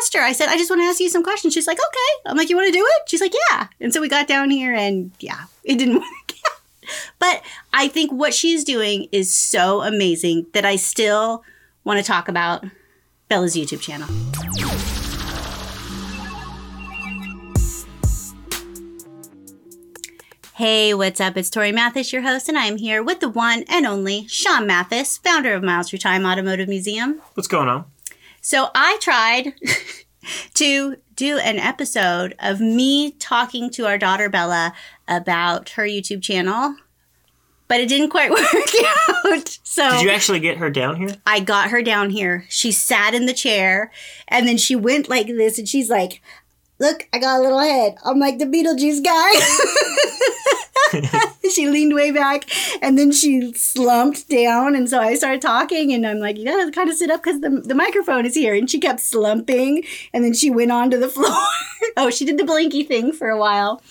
asked her, I said, I just want to ask you some questions. She's like, okay. I'm like, you want to do it? She's like, yeah. And so we got down here and yeah, it didn't work out. But I think what she's doing is so amazing that I still want to talk about Bella's YouTube channel. Hey, what's up? It's Tori Mathis, your host, and I'm here with the one and only Sean Mathis, founder of Miles Through Time Automotive Museum. What's going on? So I tried to do an episode of me talking to our daughter Bella about her YouTube channel, but it didn't quite work out. So Did you actually get her down here? I got her down here. She sat in the chair and then she went like this and she's like, Look, I got a little head. I'm like the Beetlejuice guy. she leaned way back and then she slumped down. And so I started talking and I'm like, You gotta kind of sit up because the, the microphone is here. And she kept slumping and then she went onto the floor. oh, she did the blinky thing for a while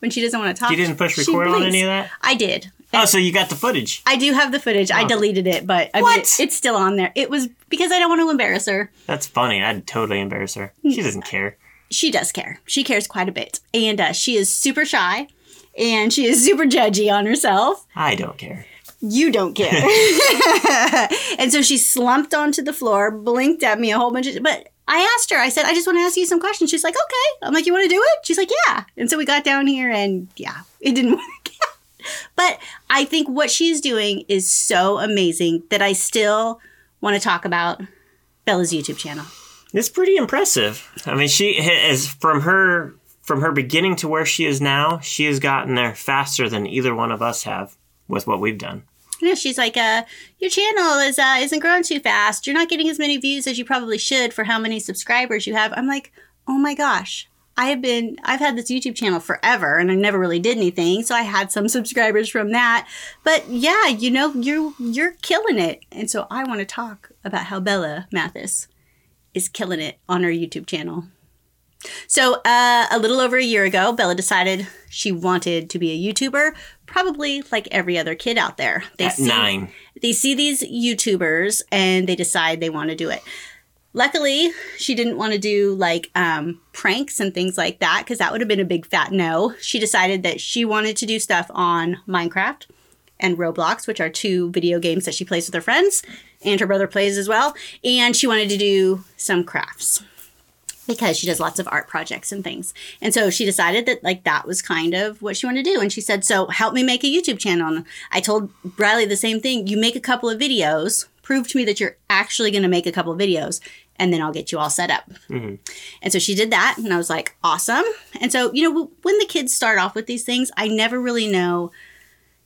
when she doesn't want to talk. You didn't push record on any of that? I did. Oh, so you got the footage. I do have the footage. I Oh. deleted it, but I mean, What? it- it's still on there. It was because I don't want to embarrass her. That's funny. I'd totally embarrass her. She doesn't care. She does care. She cares quite a bit, and uh, she is super shy, and she is super judgy on herself. I don't care. You don't care, and so she slumped onto the floor, blinked at me a whole bunch of. But I asked her. I said, "I just want to ask you some questions." She's like, "Okay." I'm like, "You want to do it?" She's like, "Yeah." And so we got down here, and yeah, it didn't work out. But I think what she's doing is so amazing that I still want to talk about Bella's YouTube channel. It's pretty impressive. I mean, she is from her from her beginning to where she is now. She has gotten there faster than either one of us have with what we've done. Yeah, she's like, uh, your channel is uh, isn't growing too fast. You're not getting as many views as you probably should for how many subscribers you have. I'm like, oh my gosh. I have been I've had this YouTube channel forever and I never really did anything. So I had some subscribers from that. But yeah, you know, you you're killing it. And so I want to talk about how Bella Mathis is killing it on her YouTube channel. So, uh, a little over a year ago, Bella decided she wanted to be a YouTuber, probably like every other kid out there. They At nine. they see these YouTubers and they decide they want to do it. Luckily, she didn't want to do like um, pranks and things like that because that would have been a big fat no. She decided that she wanted to do stuff on Minecraft and Roblox, which are two video games that she plays with her friends and her brother plays as well. And she wanted to do some crafts because she does lots of art projects and things. And so she decided that like that was kind of what she wanted to do. And she said, "So help me make a YouTube channel." And I told Bradley the same thing. You make a couple of videos, prove to me that you're actually going to make a couple of videos, and then I'll get you all set up. Mhm. And so she did that, and I was like, "Awesome!" And so you know, when the kids start off with these things, I never really know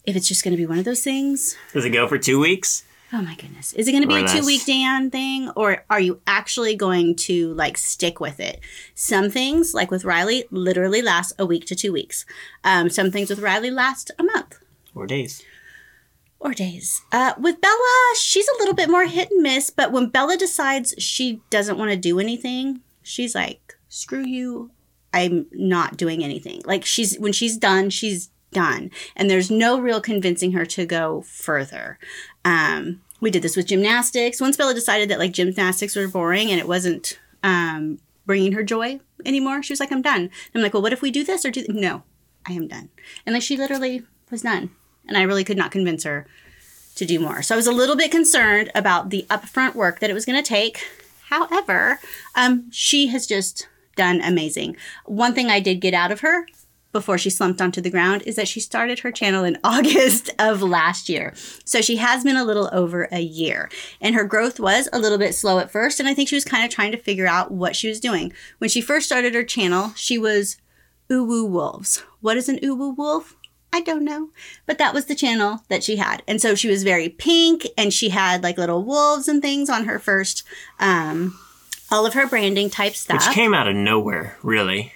if it's just going to be one of those things Does it go for two weeks? Oh my goodness. Is it going to be Or a two week Dan thing or are you actually going to like stick with it? Some things, like with Riley, literally last a week to two weeks. Um, some things with Riley last a month or days. or days. Uh, with Bella, she's a little bit more hit and miss, but when Bella decides she doesn't want to do anything, she's like, screw you. I'm not doing anything. Like she's when she's done, she's done. And there's no real convincing her to go further. Um, we did this with gymnastics. Once Bella decided that like gymnastics were boring and it wasn't um, bringing her joy anymore, she was like, I'm done. I'm like, well, what if we do this or do th-? no? I am done. And like she literally was done, and I really could not convince her to do more. So I was a little bit concerned about the upfront work that it was going to take. However, um, she has just done amazing. One thing I did get out of her before she slumped onto the ground is that she started her channel in August of last year. So she has been a little over a year. And her growth was a little bit slow at first. And I think she was kind of trying to figure out what she was doing. When she first started her channel, she was Uwu Wolves. What is an Uwu Wolf? I don't know. But that was the channel that she had. And so she was very pink and she had like little wolves and things on her first, um, all of her branding type stuff. Which came out of nowhere, really.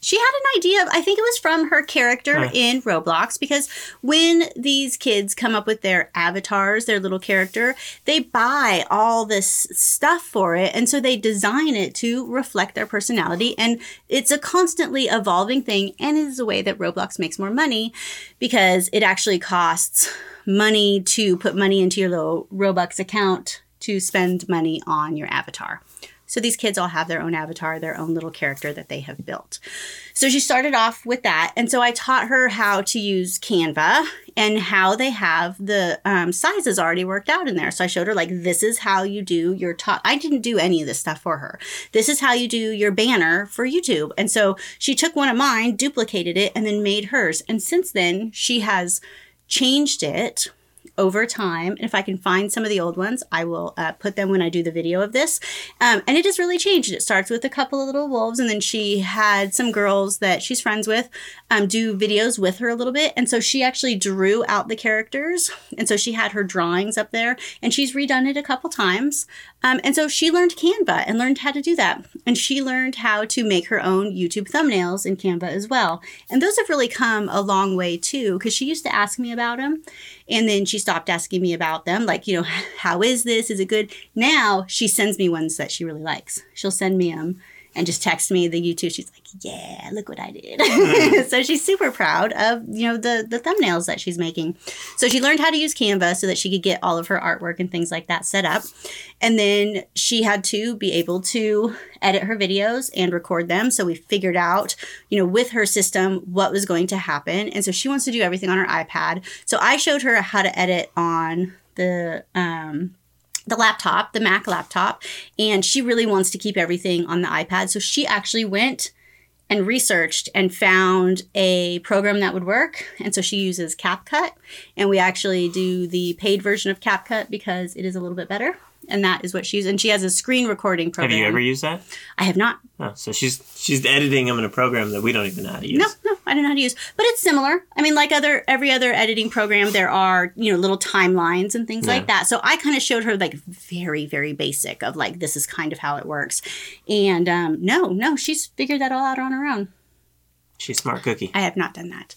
She had an idea. I think it was from her character Huh. in Roblox because when these kids come up with their avatars, their little character, they buy all this stuff for it. And so they design it to reflect their personality. And it's a constantly evolving thing. And it is a way that Roblox makes more money because it actually costs money to put money into your little Robux account to spend money on your avatar. So these kids all have their own avatar, their own little character that they have built. So she started off with that. And so I taught her how to use Canva and how they have the um, sizes already worked out in there. So I showed her, like, this is how you do your top. I didn't do any of this stuff for her. This is how you do your banner for YouTube. And so she took one of mine, duplicated it, and then made hers. And since then, she has changed it over time. And if I can find some of the old ones, I will uh, put them when I do the video of this. Um, and it has really changed. It starts with a couple of little wolves, and then she had some girls that she's friends with um, do videos with her a little bit. And so she actually drew out the characters. And so she had her drawings up there, and she's redone it a couple times. Um, and so she learned Canva and learned how to do that. And she learned how to make her own YouTube thumbnails in Canva as well. And those have really come a long way too, because she used to ask me about them. And then she stopped asking me about them. Like, you know, how is this? Is it good? Now she sends me ones that she really likes. She'll send me them and just text me the YouTube. She's like, yeah, look what I did. so she's super proud of, you know, the, the thumbnails that she's making. So she learned how to use Canva so that she could get all of her artwork and things like that set up. And then she had to be able to edit her videos and record them. So we figured out, you know, with her system, what was going to happen. And so she wants to do everything on her iPad. So I showed her how to edit on the, um, the laptop, the Mac laptop, and she really wants to keep everything on the iPad. So she actually went and researched and found a program that would work. And so she uses CapCut, and we actually do the paid version of CapCut because it is a little bit better and that is what she's and she has a screen recording program. Have you ever used that? I have not. Oh, so she's she's editing them in a program that we don't even know how to use. No, no, I don't know how to use. But it's similar. I mean, like other every other editing program, there are you know little timelines and things yeah. like that. So I kind of showed her like very very basic of like this is kind of how it works, and um, no, no, she's figured that all out on her own. She's smart cookie. I have not done that.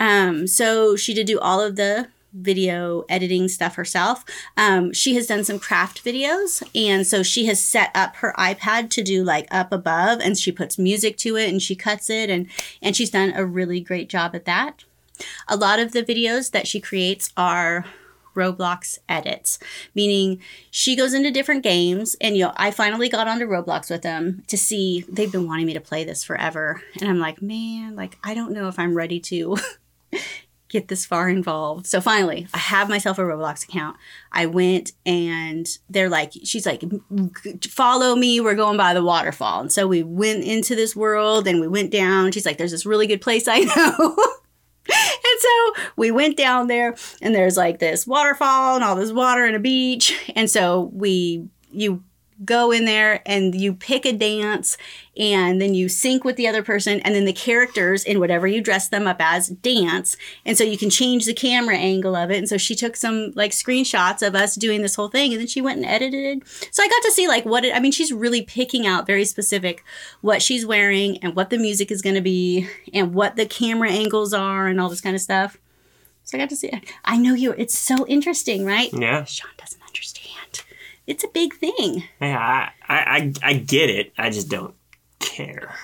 Um, so she did do all of the video editing stuff herself. Um, she has done some craft videos, and so she has set up her iPad to do like up above, and she puts music to it and she cuts it, and and she's done a really great job at that. A lot of the videos that she creates are Roblox edits, meaning she goes into different games. And, you know, I finally got onto Roblox with them to see, they've been wanting me to play this forever. And I'm like, man, like, I don't know if I'm ready to get this far involved. So finally, I have myself a Roblox account. I went and they're like, she's like, follow me. We're going by the waterfall. And so we went into this world and we went down. She's like, there's this really good place I know. and so we went down there and there's like this waterfall and all this water and a beach. And so we, you go in there and you pick a dance and then you sync with the other person and then the characters in whatever you dress them up as dance. And so you can change the camera angle of it. And so she took some like screenshots of us doing this whole thing and then she went and edited. So i got to see like what it, i mean she's really picking out very specific what she's wearing and what the music is going to be and what the camera angles are and all this kind of stuff. So i got to see i know you it's so interesting right? Yeah. Sean doesn't it's a big thing. Yeah, I, I, I get it. I just don't care.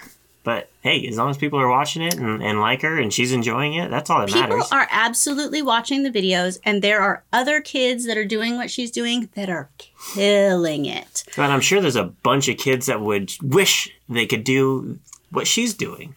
But hey, as long as people are watching it and, and like her and she's enjoying it, that's all that people matters. People are absolutely watching the videos, and there are other kids that are doing what she's doing that are killing it. But I'm sure there's a bunch of kids that would wish they could do what she's doing.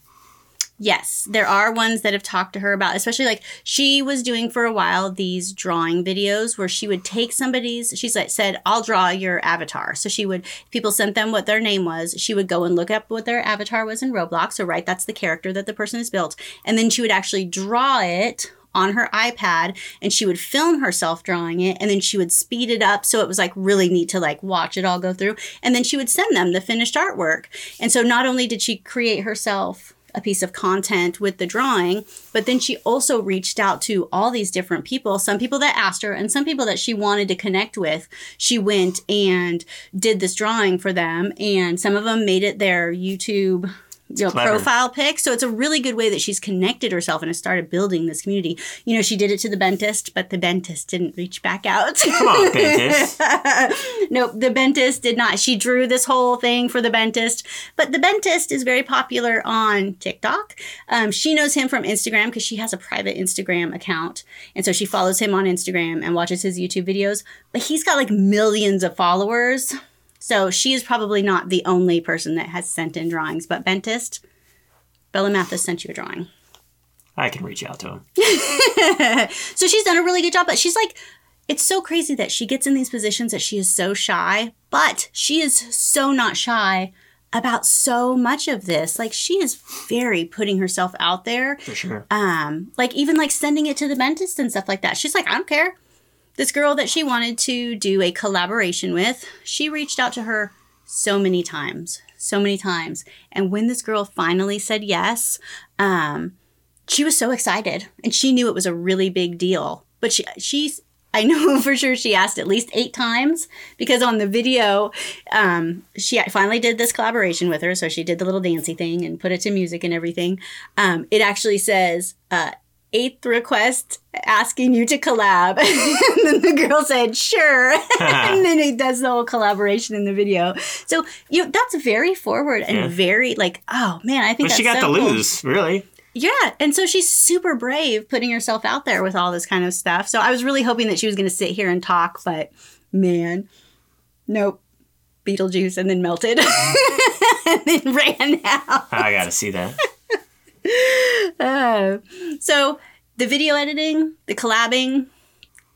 Yes, there are ones that have talked to her about, especially like she was doing for a while these drawing videos where she would take somebody's, she's like said, I'll draw your avatar. So she would, people sent them what their name was. She would go and look up what their avatar was in Roblox. So, right, that's the character that the person has built. And then she would actually draw it on her iPad and she would film herself drawing it and then she would speed it up so it was like really neat to like watch it all go through and then she would send them the finished artwork. And so not only did she create herself a piece of content with the drawing. But then she also reached out to all these different people, some people that asked her and some people that she wanted to connect with. She went and did this drawing for them, and some of them made it their YouTube you know, profile pic. So it's a really good way that she's connected herself and has started building this community. You know, she did it to the Bentist, but the Bentist didn't reach back out. Come on, Bentist. nope, the Bentist did not. She drew this whole thing for the Bentist, but the Bentist is very popular on TikTok. Um, she knows him from Instagram because she has a private Instagram account. And so she follows him on Instagram and watches his YouTube videos. But he's got like millions of followers. So she is probably not the only person that has sent in drawings, but Bentist, Bella Mathis sent you a drawing. I can reach out to him. so she's done a really good job, but she's like, it's so crazy that she gets in these positions that she is so shy, but she is so not shy about so much of this. Like she is very putting herself out there. For sure. Um, like even like sending it to the dentist and stuff like that. She's like, I don't care. This girl that she wanted to do a collaboration with, she reached out to her so many times, so many times. And when this girl finally said yes, um, she was so excited and she knew it was a really big deal. But she she's I know for sure she asked at least eight times because on the video, um, she finally did this collaboration with her. So she did the little dancey thing and put it to music and everything. Um, it actually says, uh, eighth request asking you to collab. and then the girl said, sure. and then it does the whole collaboration in the video. So, you know, that's very forward and Yeah. very like, oh man, I think But she got so to cool. lose, really. Yeah, and so she's super brave putting herself out there with all this kind of stuff. So I was really hoping that she was going to sit here and talk, but man, nope. Beetlejuice and then melted and then ran out. I got to see that. Uh, so the video editing, the collabing,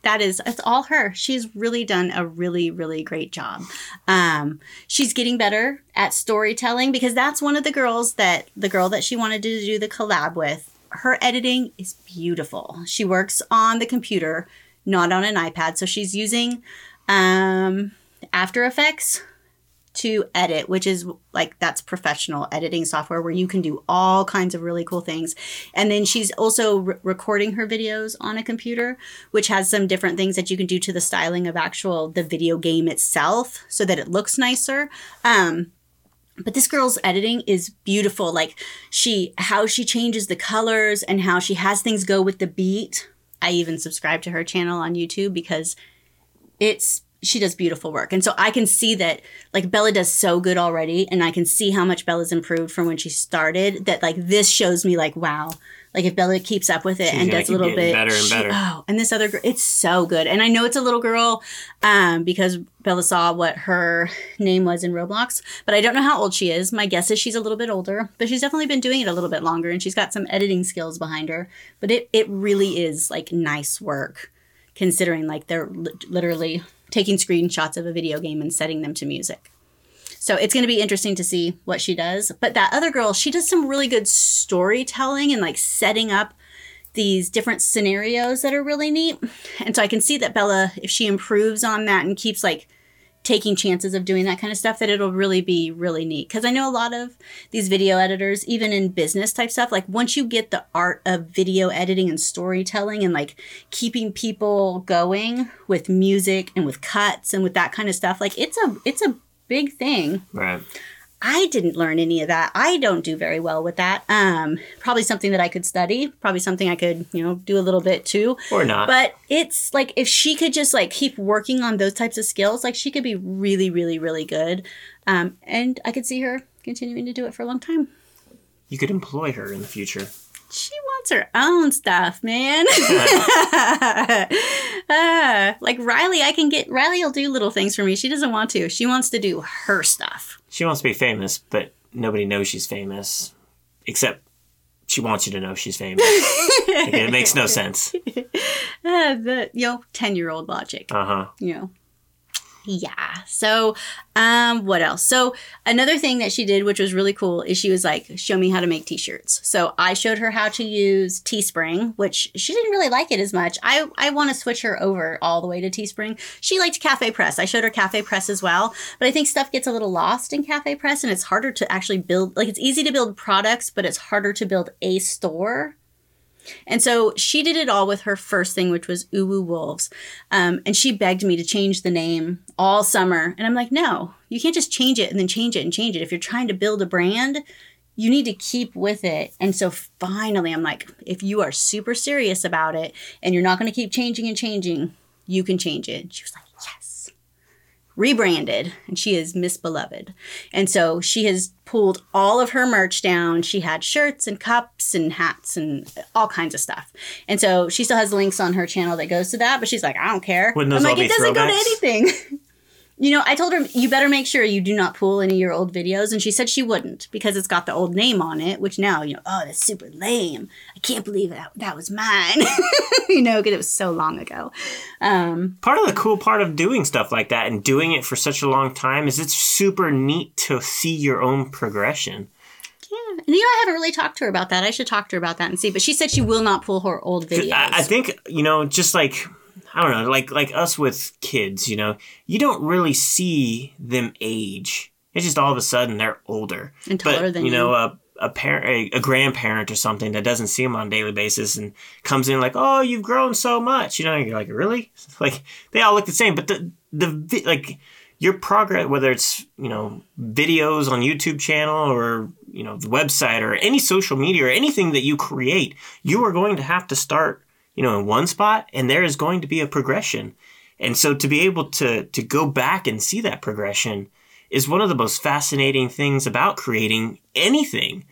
that is it's all her. She's really done a really really great job. Um, she's getting better at storytelling because that's one of the girls that the girl that she wanted to do the collab with. Her editing is beautiful. She works on the computer, not on an iPad, so she's using um, After Effects to edit, which is like that's professional editing software where you can do all kinds of really cool things. And then she's also re- recording her videos on a computer, which has some different things that you can do to the styling of actual the video game itself so that it looks nicer. Um but this girl's editing is beautiful like she how she changes the colors and how she has things go with the beat i even subscribe to her channel on youtube because it's she does beautiful work. And so i can see that like bella does so good already and i can see how much bella's improved from when she started that like this shows me like wow like if bella keeps up with it She's and does a little bit better and she- better. oh and this other girl it's so good. And i know it's a little girl um because bella saw what her name was in roblox but i don't know how old she is. My guess is she's a little bit older but she's definitely been doing it a little bit longer and she's got some editing skills behind her. But it it really is like nice work considering like they're li- literally taking screenshots of a video game and setting them to music. So it's going to be interesting to see what she does. But that other girl, she does some really good storytelling and like setting up these different scenarios that are really neat. And so I can see that Bella, if she improves on that and keeps like taking chances of doing that kind of stuff, that it'll really be really neat. Because I know a lot of these video editors, even in business type stuff, like once you get the art of video editing and storytelling and like keeping people going with music and with cuts and with that kind of stuff, like it's a it's a big thing. Right. I didn't learn any of that. I don't do very well with that. Um, probably something that I could study. Probably something I could, you know, do a little bit too. Or not. But it's like if she could just like keep working on those types of skills, like she could be really, really, really good. Um, and I could see her continuing to do it for a long time. you could employ her in the future. She wants her own stuff, man. Ah, like Riley, I can get Riley will do little things for me. She doesn't want to. She wants to do her stuff. She wants to be famous, but nobody knows she's famous. Except she wants you to know she's famous. Like, it makes no sense. Ah, the you know, ten year old logic. Uh huh. you know yeah. So um what else? So another thing that she did which was really cool is she was like show me how to make t-shirts. So i showed her how to use teespring which she didn't really like it as much. I i want to switch her over all the way to teespring. She liked cafe press. I showed her cafe press as well but i think stuff gets a little lost in cafe press and it's harder to actually build like it's easy to build products but it's harder to build a store and so she did it all with her first thing, which was Uwu Wolves. Um, and she begged me to change the name all summer. And I'm like, no, you can't just change it and then change it and change it. If you're trying to build a brand, you need to keep with it. And so finally, I'm like, if you are super serious about it and you're not going to keep changing and changing, you can change it. She was like, yes. Rebranded, and she is Miss Beloved. And so she has pulled all of her merch down. She had shirts and cups and hats and all kinds of stuff. And so she still has links on her channel that goes to that, but she's like, I don't care. I'm like, it doesn't go to anything. You know, I told her you better make sure you do not pull any of your old videos, and she said she wouldn't because it's got the old name on it. Which now you know, oh, that's super lame. I can't believe that that was mine. you know, because it was so long ago. Um, part of the cool part of doing stuff like that and doing it for such a long time is it's super neat to see your own progression. Yeah, and you know, I haven't really talked to her about that. I should talk to her about that and see. But she said she will not pull her old videos. I, I think you know, just like I don't know, like like us with kids, you know, you don't really see them age. It's just all of a sudden they're older and taller but, than you know. A, a parent, a, a, grandparent or something that doesn't see them on a daily basis and comes in like, "Oh, you've grown so much," you know, you're like, "Really?" Like they all look the same, but the the like your progress, whether it's you know videos on YouTube channel or you know the website or any social media or anything that you create, you are going to have to start you know, in one spot and there is going to be a progression. And so to be able to, to go back and see that progression is one of the most fascinating things about creating anything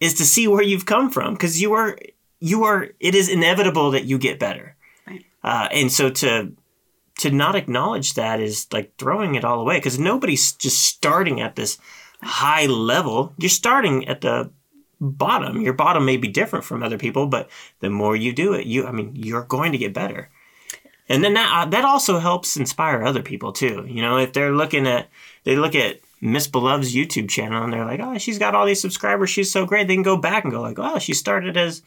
is to see where you've come from because you are, you are, it is inevitable that you get better. Right. Uh, and so to, to not acknowledge that is like throwing it all away because nobody's just starting at this high level. You're starting at the bottom. Your bottom may be different from other people, but the more you do it, you I mean, you're going to get better. And then that uh, that also helps inspire other people too. You know, if they're looking at they look at Miss Beloved's YouTube channel and they're like, "Oh, she's got all these subscribers. She's so great." They can go back and go like, "Oh, she started as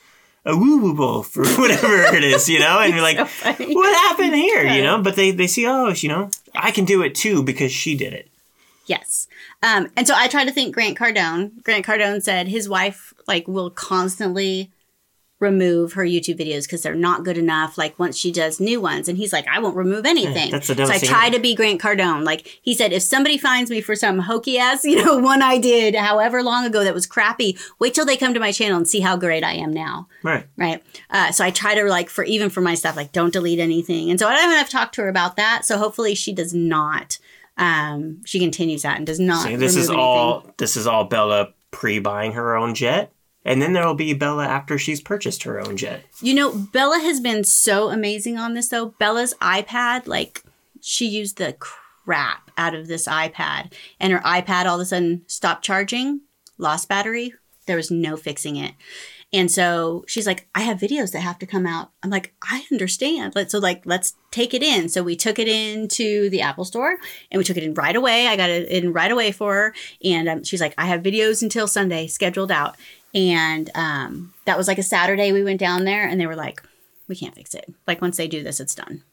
a woo woo wolf or whatever it is, you know, and you're like, so what happened here, you know? But they, they see, oh, you know, I can do it too because she did it. Yes. Um, and so I try to think Grant Cardone. Grant Cardone said his wife like will constantly remove her YouTube videos because they're not good enough. Like once she does new ones, and he's like, I won't remove anything. Yeah, that's the so I try to be Grant Cardone. Like he said, if somebody finds me for some hokey ass, you know, one I did however long ago that was crappy, wait till they come to my channel and see how great I am now. Right. Right. Uh, so I try to like for even for my stuff, like don't delete anything. And so I haven't have talked to her about that. So hopefully she does not um, she continues that and does not. See, this is anything. all. This is all Bella pre-buying her own jet, and then there will be Bella after she's purchased her own jet. You know, Bella has been so amazing on this though. Bella's iPad, like she used the crap out of this iPad, and her iPad all of a sudden stopped charging, lost battery. There was no fixing it. And so she's like, I have videos that have to come out. I'm like, I understand. Let's so like let's take it in. So we took it into the Apple store and we took it in right away. I got it in right away for her. And um, she's like, I have videos until Sunday scheduled out. And um, that was like a Saturday. We went down there and they were like, we can't fix it. Like once they do this, it's done.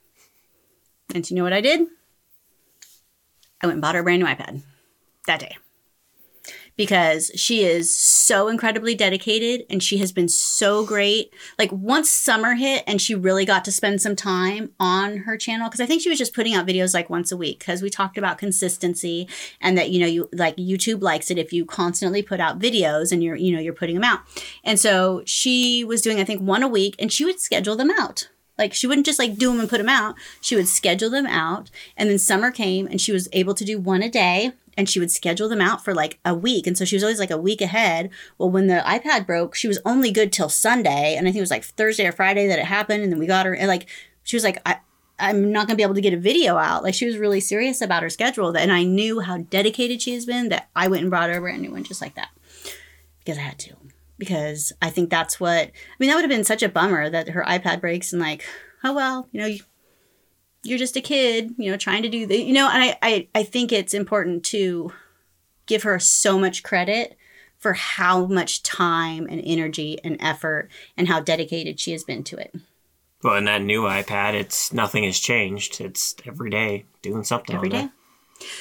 And you know what I did? I went and bought her a brand new iPad that day because she is so incredibly dedicated and she has been so great. Like once summer hit and she really got to spend some time on her channel because I think she was just putting out videos like once a week because we talked about consistency and that you know you like YouTube likes it if you constantly put out videos and you're you know you're putting them out. And so she was doing I think one a week and she would schedule them out. Like she wouldn't just like do them and put them out. She would schedule them out. And then summer came and she was able to do one a day and she would schedule them out for like a week. And so she was always like a week ahead. Well, when the iPad broke, she was only good till Sunday. And I think it was like Thursday or Friday that it happened. And then we got her, and like, she was like, I, I'm not going to be able to get a video out. Like, she was really serious about her schedule. And I knew how dedicated she has been that I went and brought her a brand new one just like that because I had to. Because I think that's what, I mean, that would have been such a bummer that her iPad breaks and like, oh, well, you know, you, you're just a kid, you know, trying to do the, you know, and I, I, I think it's important to give her so much credit for how much time and energy and effort and how dedicated she has been to it. Well, in that new iPad, it's nothing has changed. It's every day doing something every day.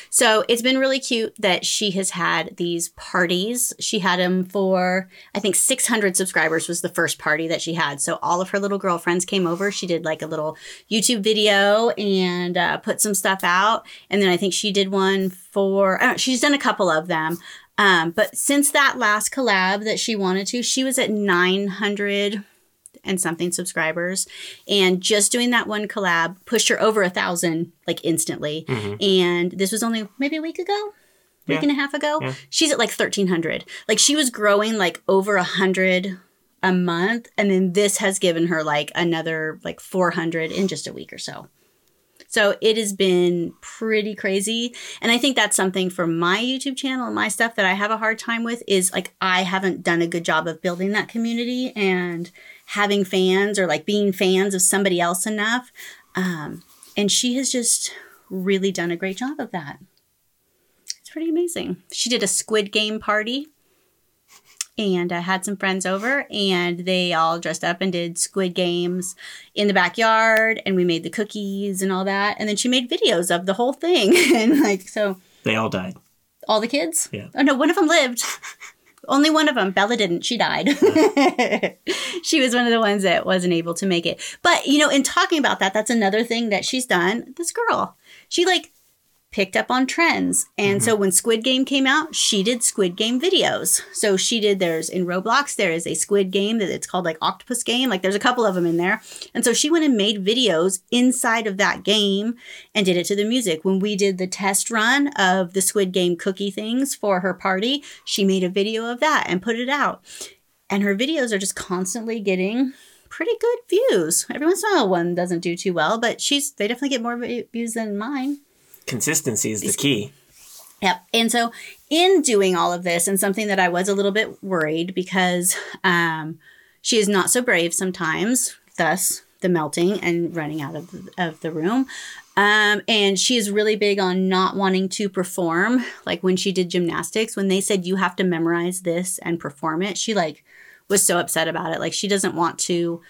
So it's been really cute that she has had these parties. She had them for, I think, 600 subscribers was the first party that she had. So all of her little girlfriends came over. She did like a little YouTube video and uh, put some stuff out. And then I think she did one for, know, she's done a couple of them. Um, but since that last collab that she wanted to, she was at 900 and something subscribers. And just doing that one collab pushed her over a thousand like instantly. Mm-hmm. And this was only maybe a week ago, week yeah. and a half ago. Yeah. She's at like 1300. Like she was growing like over a hundred a month. And then this has given her like another like 400 in just a week or so. So it has been pretty crazy. And I think that's something for my YouTube channel and my stuff that I have a hard time with is like I haven't done a good job of building that community and having fans or like being fans of somebody else enough. Um, and she has just really done a great job of that. It's pretty amazing. She did a Squid Game party and I had some friends over and they all dressed up and did squid games in the backyard and we made the cookies and all that and then she made videos of the whole thing and like so They all died. all the kids? Yeah. oh no one of them lived. Only one of them bella didn't. She died. She was one of the ones that wasn't able to make it. But you know in talking about that that's another thing that she's done. This girl she like picked up on trends. And so mm-hmm. when Squid Game came out, she did Squid Game videos. So she did there's in Roblox there is a Squid Game that it's called like Octopus Game. Like there's a couple of them in there. And so she went and made videos inside of that game and did it to the music. When we did the test run of the Squid Game cookie things for her party, she made a video of that and put it out. And her videos are just constantly getting pretty good views. Every once in a while one doesn't do too well, but she's they definitely get more views than mine. Consistency is the key. Yep. And so, in doing all of this, and something that I was a little bit worried because um, she is not so brave sometimes, thus the melting and running out of, of the room. Um, and she is really big on not wanting to perform. Like when she did gymnastics, when they said you have to memorize this and perform it, she like was so upset about it. Like she doesn't want to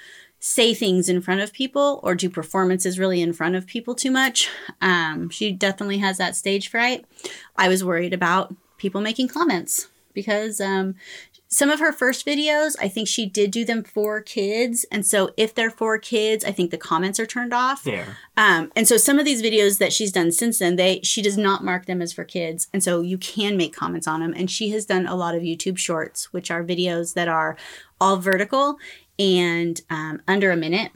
say things in front of people or do performances really in front of people too much. Um, she definitely has that stage fright. I was worried about people making comments because um, some of her first videos, I think she did do them for kids. And so if they're for kids, I think the comments are turned off. There. Um, and so some of these videos that she's done since then, they she does not mark them as for kids, and so you can make comments on them. And she has done a lot of YouTube Shorts, which are videos that are all vertical and um, under a minute,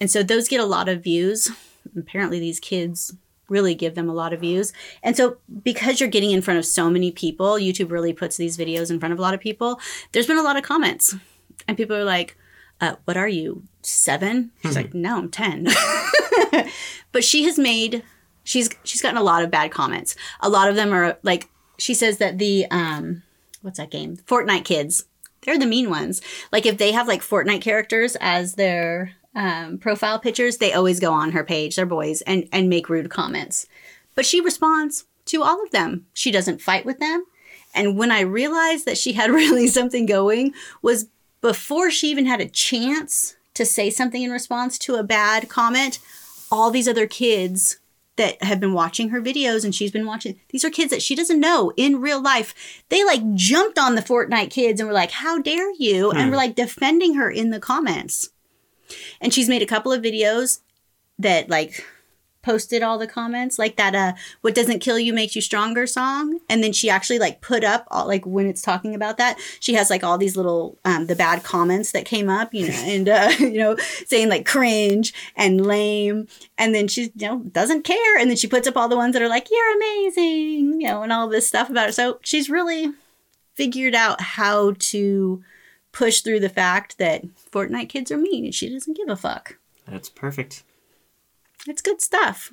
and so those get a lot of views. Apparently, these kids really give them a lot of views, and so because you're getting in front of so many people, YouTube really puts these videos in front of a lot of people. There's been a lot of comments, and people are like. Uh, what are you seven she's like no i'm 10 but she has made she's she's gotten a lot of bad comments a lot of them are like she says that the um what's that game fortnite kids they're the mean ones. Like if they have like fortnite characters as their um, profile pictures they always go on her page they're boys and and make rude comments. But she responds to all of them. She doesn't fight with them. And when i realized that she had really something going was before she even had a chance to say something in response to a bad comment, all these other kids that have been watching her videos and she's been watching these are kids that she doesn't know in real life. They like jumped on the Fortnite kids and were like, How dare you? And hmm. were like defending her in the comments. And she's made a couple of videos that like posted all the comments like that uh what doesn't kill you makes you stronger song. And then she actually like put up all, like when it's talking about that she has like all these little um the bad comments that came up you know and uh you know saying like cringe and lame. And then she you know doesn't care. And then she puts up all the ones that are like you're amazing you know and all this stuff about her so she's really figured out how to push through the fact that Fortnite kids are mean and she doesn't give a fuck. That's perfect. It's good stuff.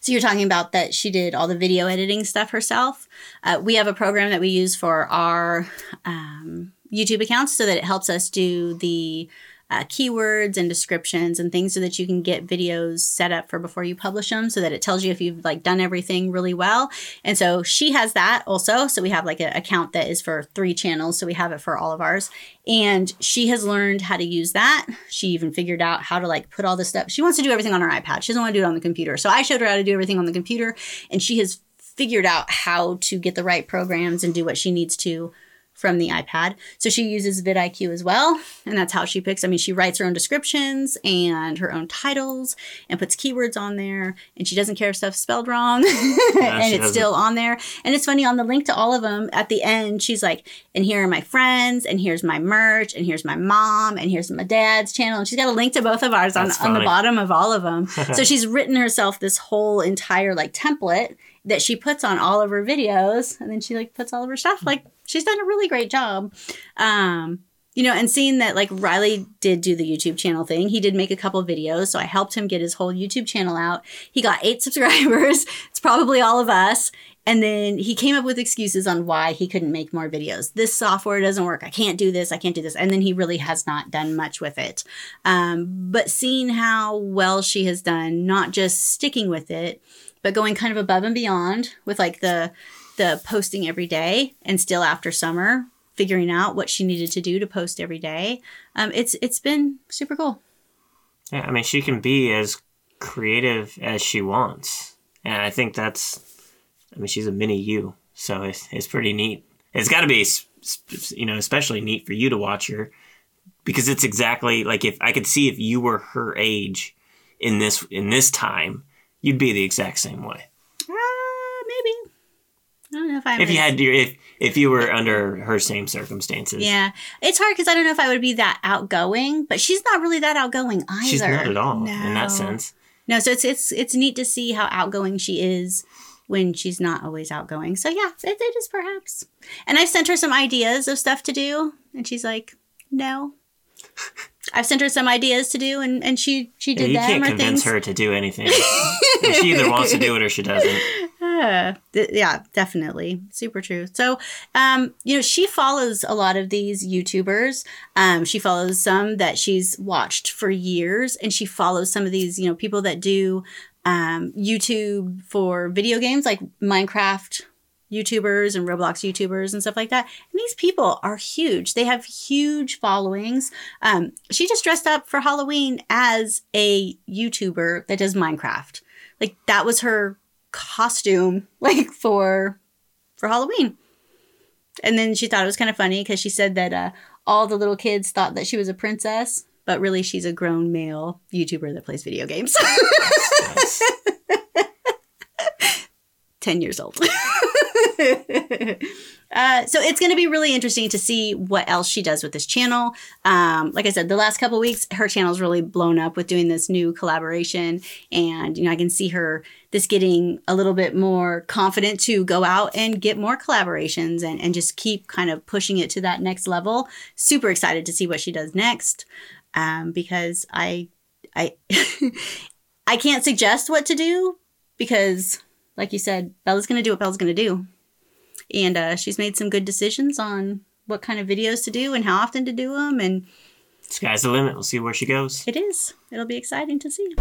So you're talking about that she did all the video editing stuff herself. Uh, we have a program that we use for our um, YouTube accounts so that it helps us do the uh, keywords and descriptions and things so that you can get videos set up for before you publish them so that it tells you if you've like done everything really well. And so she has that also. So we have like an account that is for three channels. So we have it for all of ours. And she has learned how to use that. She even figured out how to like put all this stuff. She wants to do everything on her ipad. She doesn't want to do it on the computer. So i showed her how to do everything on the computer and she has figured out how to get the right programs and do what she needs to from the iPad. So she uses vidIQ as well, and that's how she picks. I mean, she writes her own descriptions and her own titles and puts keywords on there, and she doesn't care if stuff's spelled wrong, and it's still on there. And it's funny on the link to all of them at the end, she's like, "And here are my friends, and here's my merch, and here's my mom, and here's my dad's channel." And she's got a link to both of ours on, on the bottom of all of them. so she's written herself this whole entire like template that she puts on all of her videos and then she like puts all of her stuff like she's done a really great job um you know, and seeing that like Riley did do the YouTube channel thing, he did make a couple videos. So I helped him get his whole YouTube channel out. He got eight subscribers. It's probably all of us. And then he came up with excuses on why he couldn't make more videos. This software doesn't work. I can't do this. I can't do this. And then he really has not done much with it. Um, but seeing how well she has done, not just sticking with it, but going kind of above and beyond with like the the posting every day and still after summer figuring out what she needed to do to post every day. Um, it's it's been super cool. Yeah, I mean, she can be as creative as she wants, and I think that's. I mean, she's a mini you, so it's it's pretty neat. It's got to be, you know, especially neat for you to watch her because it's exactly like if I could see if you were her age in this in this time, you'd be the exact same way. I don't know if I. If you had your if if you were under her same circumstances. Yeah, it's hard because I don't know if I would be that outgoing, but she's not really that outgoing either. She's not at all no. in that sense. No, so it's it's it's neat to see how outgoing she is when she's not always outgoing. So yeah, it, it is perhaps. And I've sent her some ideas of stuff to do, and she's like, "No." I've sent her some ideas to do, and, and she she did yeah, you can't convince things. her to do anything. she either wants to do it or she doesn't. Yeah, yeah, definitely, super true. So, um, you know, she follows a lot of these YouTubers. Um, she follows some that she's watched for years, and she follows some of these, you know, people that do um, YouTube for video games like Minecraft YouTubers and Roblox YouTubers and stuff like that. And these people are huge. They have huge followings. Um, she just dressed up for Halloween as a YouTuber that does Minecraft. Like that was her costume, like for for Halloween. And then she thought it was kind of funny because she said that uh, all the little kids thought that she was a princess, but really she's a grown male YouTuber that plays video games. 10 years old. uh, so it's going to be really interesting to see what else she does with this channel. Um, like I said, the last couple weeks, her channel's really blown up with doing this new collaboration, and you know I can see her this getting a little bit more confident to go out and get more collaborations and and just keep kind of pushing it to that next level. Super excited to see what she does next, um, because I I I can't suggest what to do because like you said, Bella's going to do what Bella's going to do. And uh, she's made some good decisions on what kind of videos to do and how often to do them. And sky's the limit. We'll see where she goes. It is. It'll be exciting to see.